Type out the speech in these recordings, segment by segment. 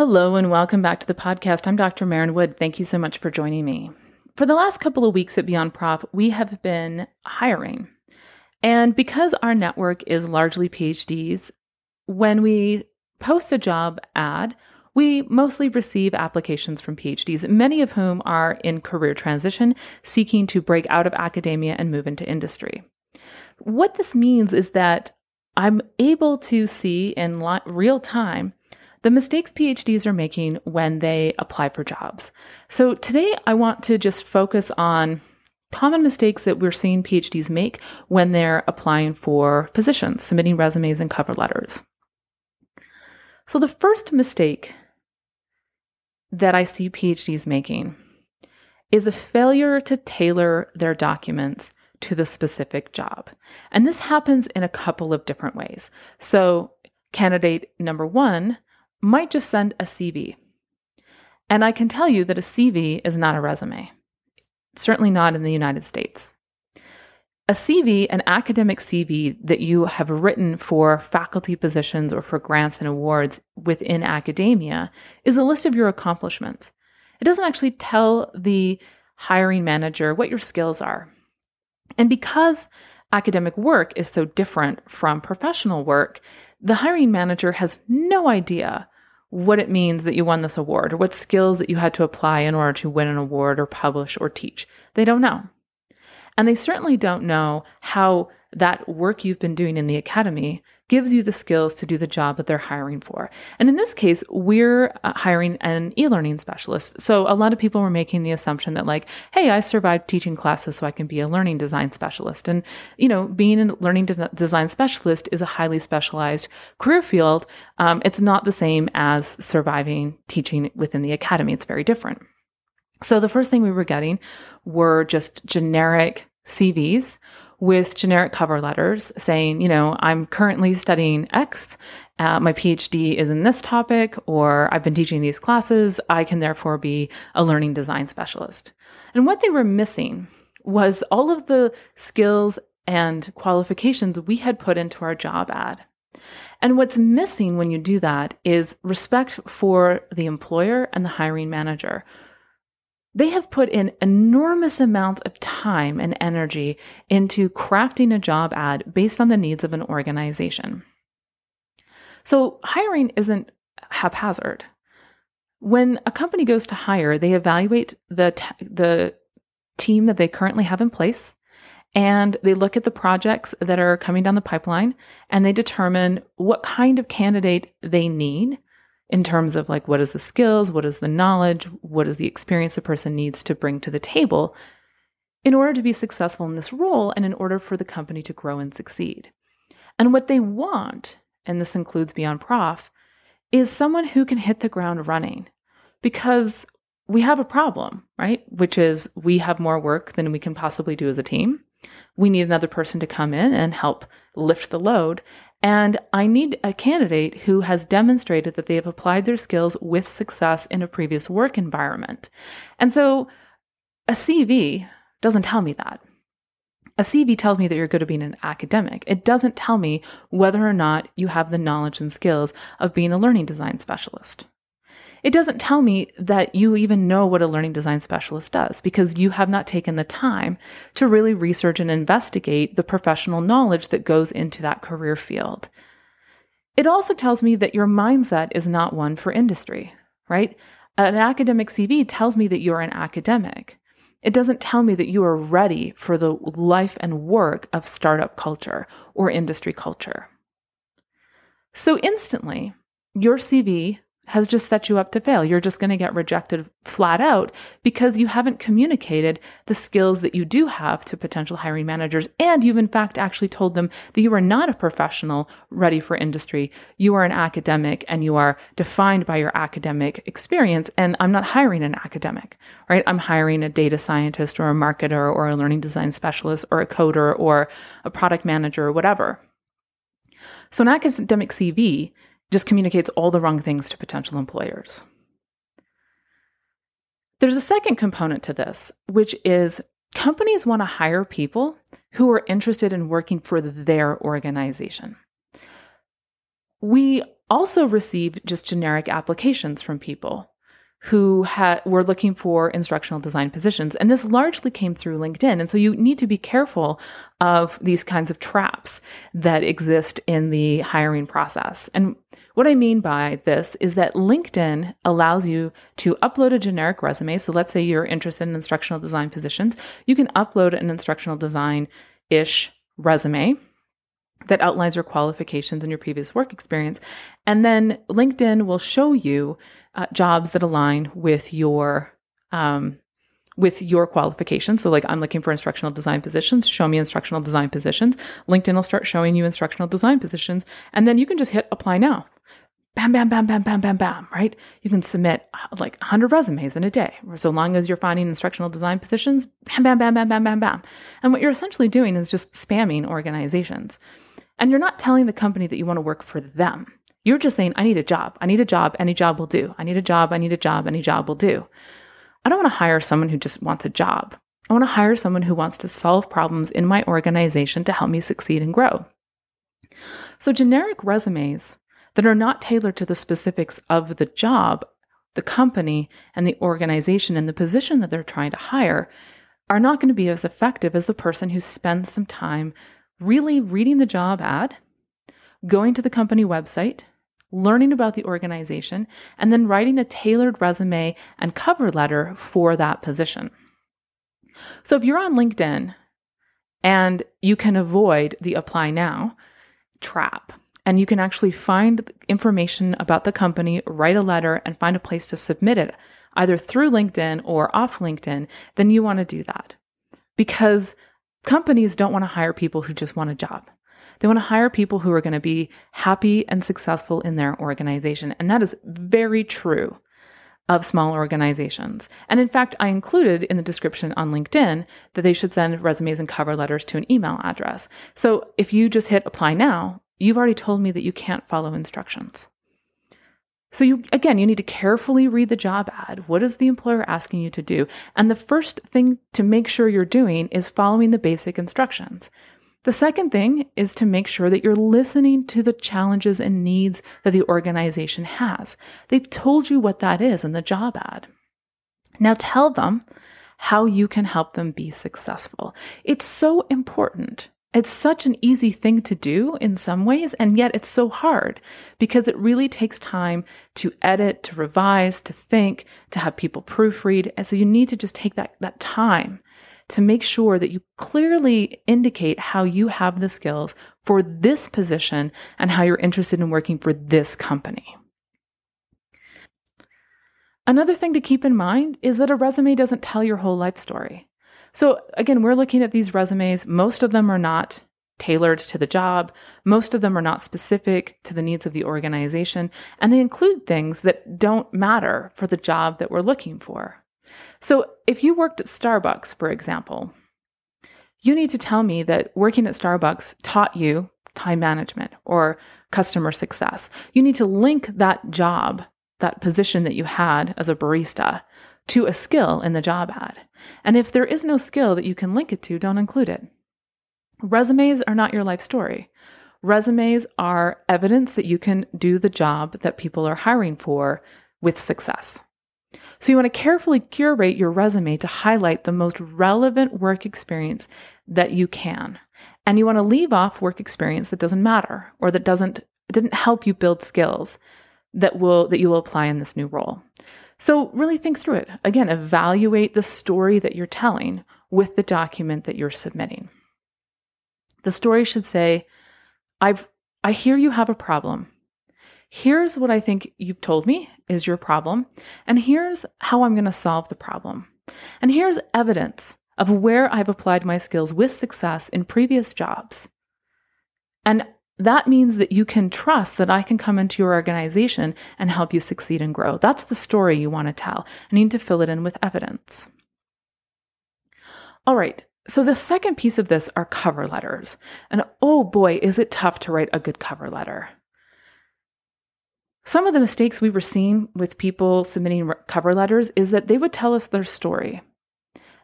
Hello, and welcome back to the podcast. I'm Dr. Maren Wood. Thank you so much for joining me. For the last couple of weeks at Beyond Prof, we have been hiring. And because our network is largely PhDs, when we post a job ad, we mostly receive applications from PhDs, many of whom are in career transition, seeking to break out of academia and move into industry. What this means is that I'm able to see in real time the mistakes PhDs are making when they apply for jobs. So today I want to just focus on common mistakes that we're seeing PhDs make when they're applying for positions, submitting resumes and cover letters. So the first mistake that I see PhDs making is a failure to tailor their documents to the specific job. And this happens in a couple of different ways. So, candidate number one might just send a CV. And I can tell you that a CV is not a resume, certainly not in the United States. A CV, an academic CV that you have written for faculty positions or for grants and awards within academia, is a list of your accomplishments. It doesn't actually tell the hiring manager what your skills are. And because academic work is so different from professional work, the hiring manager has no idea what it means that you won this award or what skills that you had to apply in order to win an award or publish or teach. They don't know. And they certainly don't know how that work you've been doing in the academy gives you the skills to do the job that they're hiring for. And in this case, we're uh, hiring an e learning specialist. So a lot of people were making the assumption that, like, hey, I survived teaching classes, so I can be a learning design specialist. And, you know, being a learning de- design specialist is a highly specialized career field. Um, it's not the same as surviving teaching within the academy, it's very different. So the first thing we were getting were just generic CVs with generic cover letters saying, you know, I'm currently studying X, uh, my PhD is in this topic, or I've been teaching these classes. I can therefore be a learning design specialist. And what they were missing was all of the skills and qualifications we had put into our job ad. And what's missing when you do that is respect for the employer and the hiring manager they have put in enormous amounts of time and energy into crafting a job ad based on the needs of an organization. So, hiring isn't haphazard. When a company goes to hire, they evaluate the, t- the team that they currently have in place and they look at the projects that are coming down the pipeline and they determine what kind of candidate they need in terms of like what is the skills, what is the knowledge, what is the experience the person needs to bring to the table in order to be successful in this role and in order for the company to grow and succeed. And what they want, and this includes Beyond Prof, is someone who can hit the ground running because we have a problem, right? Which is we have more work than we can possibly do as a team. We need another person to come in and help lift the load. And I need a candidate who has demonstrated that they have applied their skills with success in a previous work environment. And so a CV doesn't tell me that. A CV tells me that you're good at being an academic. It doesn't tell me whether or not you have the knowledge and skills of being a learning design specialist. It doesn't tell me that you even know what a learning design specialist does because you have not taken the time to really research and investigate the professional knowledge that goes into that career field. It also tells me that your mindset is not one for industry, right? An academic CV tells me that you're an academic. It doesn't tell me that you are ready for the life and work of startup culture or industry culture. So instantly, your CV has just set you up to fail. You're just going to get rejected flat out because you haven't communicated the skills that you do have to potential hiring managers. And you've, in fact, actually told them that you are not a professional ready for industry. You are an academic and you are defined by your academic experience. And I'm not hiring an academic, right? I'm hiring a data scientist or a marketer or a learning design specialist or a coder or a product manager or whatever. So, an academic CV just communicates all the wrong things to potential employers. There's a second component to this, which is companies want to hire people who are interested in working for their organization. We also receive just generic applications from people who were looking for instructional design positions. And this largely came through LinkedIn. And so you need to be careful of these kinds of traps that exist in the hiring process. And what I mean by this is that LinkedIn allows you to upload a generic resume. So let's say you're interested in instructional design positions. You can upload an instructional design ish resume that outlines your qualifications and your previous work experience. And then LinkedIn will show you uh, jobs that align with your um, with your qualifications. So, like, I'm looking for instructional design positions. Show me instructional design positions. LinkedIn will start showing you instructional design positions, and then you can just hit apply now. Bam, bam, bam, bam, bam, bam, bam. Right? You can submit uh, like 100 resumes in a day, so long as you're finding instructional design positions. Bam, bam, bam, bam, bam, bam, bam. And what you're essentially doing is just spamming organizations. And you're not telling the company that you want to work for them. You're just saying, I need a job. I need a job. Any job will do. I need a job. I need a job. Any job will do. I don't want to hire someone who just wants a job. I want to hire someone who wants to solve problems in my organization to help me succeed and grow. So, generic resumes that are not tailored to the specifics of the job, the company, and the organization and the position that they're trying to hire are not going to be as effective as the person who spends some time really reading the job ad, going to the company website, learning about the organization, and then writing a tailored resume and cover letter for that position. So if you're on LinkedIn and you can avoid the apply now trap, and you can actually find information about the company, write a letter, and find a place to submit it, either through LinkedIn or off LinkedIn, then you want to do that. Because companies don't want to hire people who just want a job. They want to hire people who are going to be happy and successful in their organization. And that is very true of small organizations. And in fact, I included in the description on LinkedIn that they should send resumes and cover letters to an email address. So if you just hit apply now, you've already told me that you can't follow instructions. So you again, you need to carefully read the job ad. What is the employer asking you to do? And the first thing to make sure you're doing is following the basic instructions. The second thing is to make sure that you're listening to the challenges and needs that the organization has. They've told you what that is in the job ad. Now tell them how you can help them be successful. It's so important it's such an easy thing to do in some ways, and yet it's so hard because it really takes time to edit, to revise, to think, to have people proofread. And so you need to just take that, that time to make sure that you clearly indicate how you have the skills for this position and how you're interested in working for this company. Another thing to keep in mind is that a resume doesn't tell your whole life story. So, again, we're looking at these resumes. Most of them are not tailored to the job, most of them are not specific to the needs of the organization, and they include things that don't matter for the job that we're looking for. So, if you worked at Starbucks, for example, you need to tell me that working at Starbucks taught you time management or customer success. You need to link that job, that position that you had as a barista, to a skill in the job ad. And if there is no skill that you can link it to, don't include it. Resumes are not your life story. Resumes are evidence that you can do the job that people are hiring for with success. So you want to carefully curate your resume to highlight the most relevant work experience that you can. And you want to leave off work experience that doesn't matter or that doesn't didn't help you build skills that will that you will apply in this new role. So, really think through it. Again, evaluate the story that you're telling with the document that you're submitting. The story should say, I've, I hear you have a problem. here's what I think you've told me is your problem, and here's how I'm going to solve the problem. And here's evidence of where I've applied my skills with success in previous jobs. And that means that you can trust that I can come into your organization and help you succeed and grow. That's the story you want to tell. I need to fill it in with evidence. All right, so the second piece of this are cover letters. And oh boy, is it tough to write a good cover letter. Some of the mistakes we were seeing with people submitting cover letters is that they would tell us their story.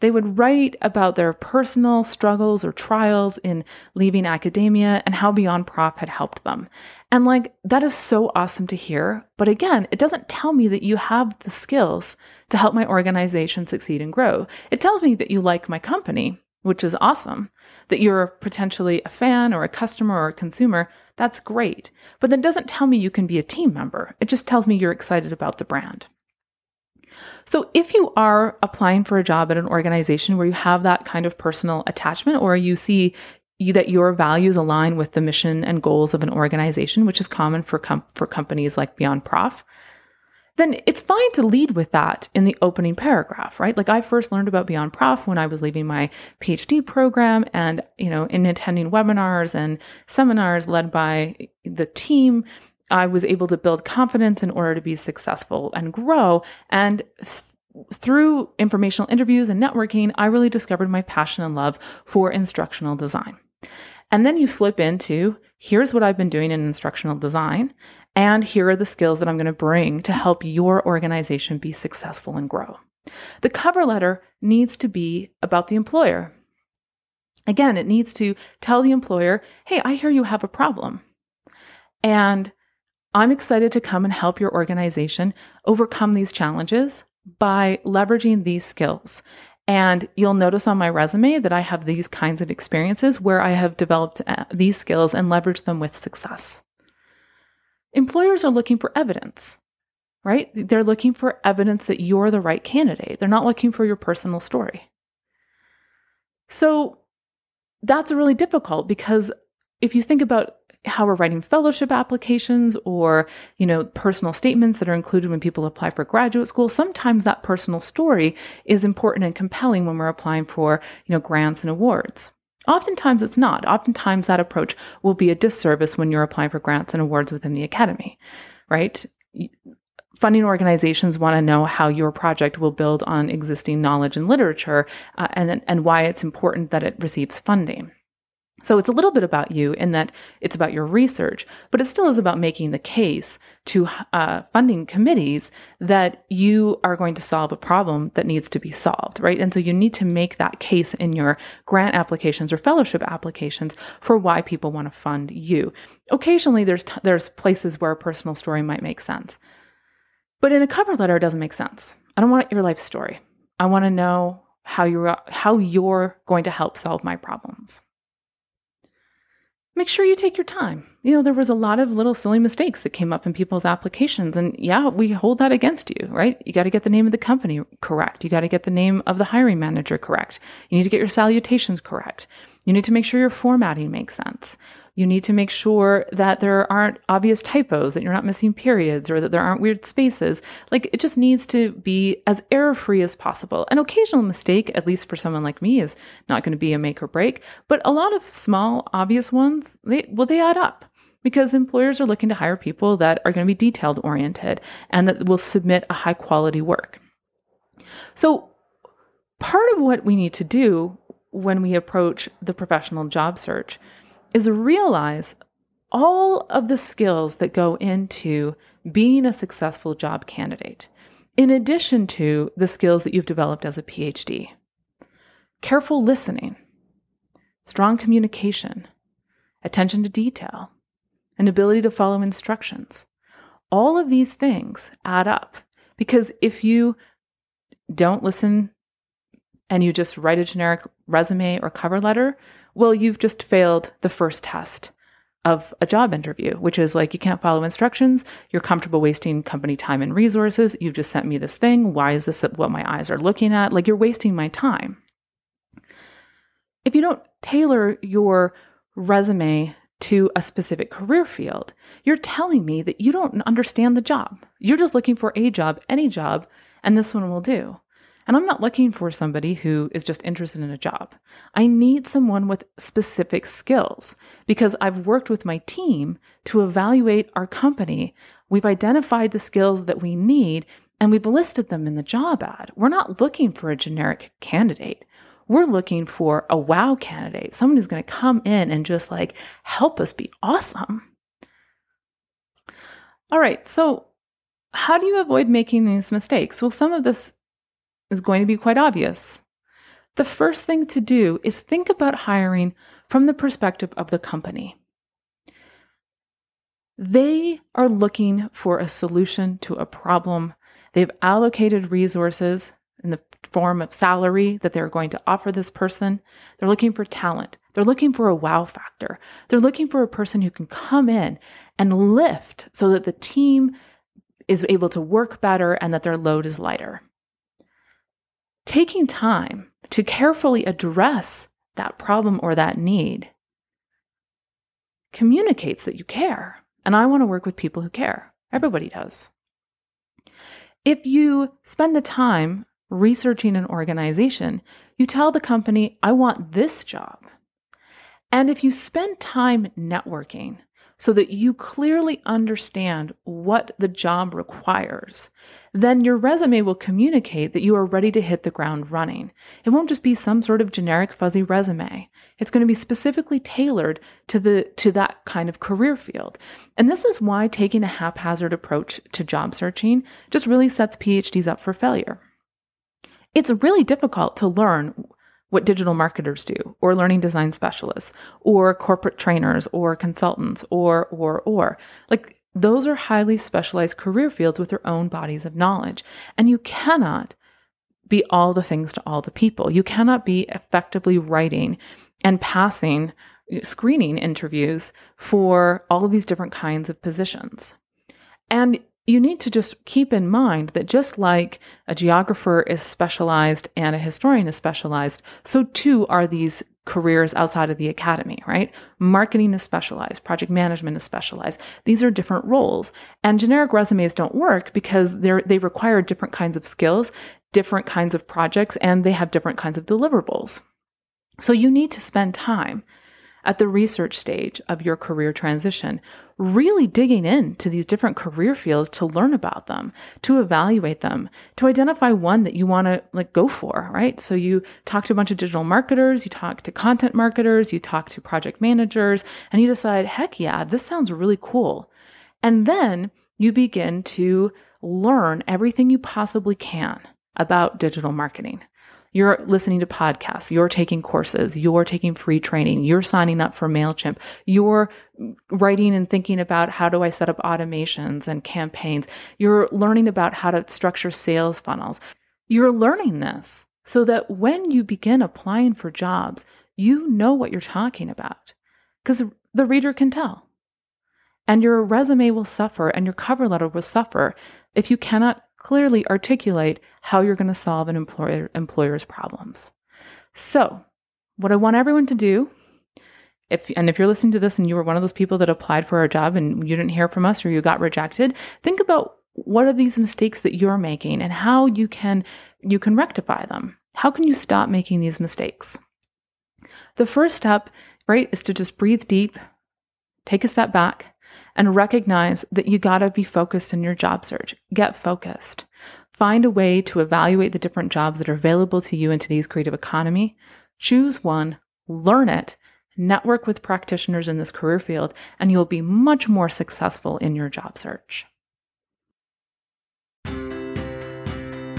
They would write about their personal struggles or trials in leaving academia and how Beyond Prof had helped them. And like, that is so awesome to hear. But again, it doesn't tell me that you have the skills to help my organization succeed and grow. It tells me that you like my company, which is awesome. That you're potentially a fan or a customer or a consumer, that's great. But that doesn't tell me you can be a team member. It just tells me you're excited about the brand. So, if you are applying for a job at an organization where you have that kind of personal attachment, or you see you, that your values align with the mission and goals of an organization, which is common for com- for companies like Beyond Prof, then it's fine to lead with that in the opening paragraph, right? Like I first learned about Beyond Prof when I was leaving my PhD program and, you know, in attending webinars and seminars led by the team I was able to build confidence in order to be successful and grow. And th- through informational interviews and networking, I really discovered my passion and love for instructional design. And then you flip into here's what I've been doing in instructional design, and here are the skills that I'm going to bring to help your organization be successful and grow. The cover letter needs to be about the employer. Again, it needs to tell the employer, hey, I hear you have a problem. And I'm excited to come and help your organization overcome these challenges by leveraging these skills. And you'll notice on my resume that I have these kinds of experiences where I have developed uh, these skills and leveraged them with success. Employers are looking for evidence, right? They're looking for evidence that you're the right candidate. They're not looking for your personal story. So that's really difficult because if you think about how we're writing fellowship applications or you know personal statements that are included when people apply for graduate school. Sometimes that personal story is important and compelling when we're applying for you know grants and awards. Oftentimes it's not. Oftentimes that approach will be a disservice when you're applying for grants and awards within the academy right? Funding organizations want to know how your project will build on existing knowledge and literature uh, and, and why it's important that it receives funding so it's a little bit about you in that it's about your research, but it still is about making the case to uh, funding committees that you are going to solve a problem that needs to be solved, right? And so you need to make that case in your grant applications or fellowship applications for why people want to fund you. Occasionally, there's t- there's places where a personal story might make sense, but in a cover letter, it doesn't make sense. I don't want your life story. I want to know how you're how you're going to help solve my problems make sure you take your time. You know, there was a lot of little silly mistakes that came up in people's applications. And yeah, we hold that against you, right? You got to get the name of the company correct. You got to get the name of the hiring manager correct. You need to get your salutations correct. You need to make sure your formatting makes sense. You need to make sure that there aren't obvious typos, that you're not missing periods, or that there aren't weird spaces. Like it just needs to be as error free as possible. An occasional mistake, at least for someone like me, is not going to be a make or break, but a lot of small, obvious ones, they, well, they add up because employers are looking to hire people that are going to be detailed oriented and that will submit a high quality work. So, part of what we need to do when we approach the professional job search is realize all of the skills that go into being a successful job candidate, in addition to the skills that you've developed as a PhD. Careful listening, strong communication, attention to detail, an ability to follow instructions. All of these things add up because if you don't listen and you just write a generic resume or cover letter, well, you've just failed the first test of a job interview, which is like you can't follow instructions, you're comfortable wasting company time and resources, you've just sent me this thing, why is this what my eyes are looking at? Like you're wasting my time. If you don't tailor your resume to a specific career field. You're telling me that you don't understand the job. You're just looking for a job, any job, and this one will do. And I'm not looking for somebody who is just interested in a job. I need someone with specific skills because I've worked with my team to evaluate our company. We've identified the skills that we need and we've listed them in the job ad. We're not looking for a generic candidate. We're looking for a wow candidate, someone who's going to come in and just like help us be awesome. All right, so how do you avoid making these mistakes? Well, some of this is going to be quite obvious. The first thing to do is think about hiring from the perspective of the company. They are looking for a solution to a problem. They've allocated resources in the form of salary that they're going to offer this person. They're looking for talent. They're looking for a wow factor. They're looking for a person who can come in and lift so that the team is able to work better and that their load is lighter taking time to carefully address that problem or that need communicates that you care. And I want to work with people who care. Everybody does. If you spend the time researching an organization, you tell the company, I want this job. And if you spend time networking, so that you clearly understand what the job requires, then your resume will communicate that you are ready to hit the ground running. It won't just be some sort of generic fuzzy resume. It's going to be specifically tailored to the to that kind of career field. And this is why taking a haphazard approach to job searching just really sets PhDs up for failure. It's really difficult to learn what digital marketers do, or learning design specialists, or corporate trainers, or consultants, or, or, or. Like, those are highly specialized career fields with their own bodies of knowledge. And you cannot be all the things to all the people. You cannot be effectively writing and passing screening interviews for all of these different kinds of positions. And you need to just keep in mind that just like a geographer is specialized and a historian is specialized, so too are these careers outside of the academy, right? Marketing is specialized, project management is specialized. These are different roles. And generic resumes don't work because they they require different kinds of skills, different kinds of projects, and they have different kinds of deliverables. So you need to spend time at the research stage of your career transition, really digging into these different career fields to learn about them, to evaluate them, to identify one that you want to like go for, right? So you talk to a bunch of digital marketers, you talk to content marketers, you talk to project managers, and you decide, heck yeah, this sounds really cool. And then you begin to learn everything you possibly can about digital marketing. You're listening to podcasts, you're taking courses, you're taking free training, you're signing up for MailChimp, you're writing and thinking about how do I set up automations and campaigns, you're learning about how to structure sales funnels. You're learning this so that when you begin applying for jobs, you know what you're talking about because the reader can tell. And your resume will suffer and your cover letter will suffer if you cannot clearly articulate how you're going to solve an employer employer's problems. So, what I want everyone to do if and if you're listening to this and you were one of those people that applied for a job and you didn't hear from us or you got rejected, think about what are these mistakes that you're making and how you can you can rectify them. How can you stop making these mistakes? The first step, right, is to just breathe deep, take a step back, and recognize that you got to be focused in your job search. Get focused. Find a way to evaluate the different jobs that are available to you in today's creative economy. Choose one, learn it, network with practitioners in this career field, and you'll be much more successful in your job search.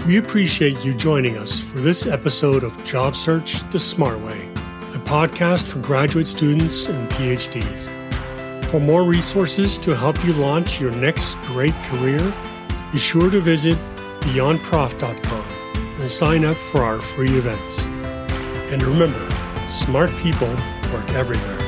We appreciate you joining us for this episode of Job Search the Smart Way, a podcast for graduate students and PhDs. For more resources to help you launch your next great career, be sure to visit beyondprof.com and sign up for our free events. And remember, smart people work everywhere.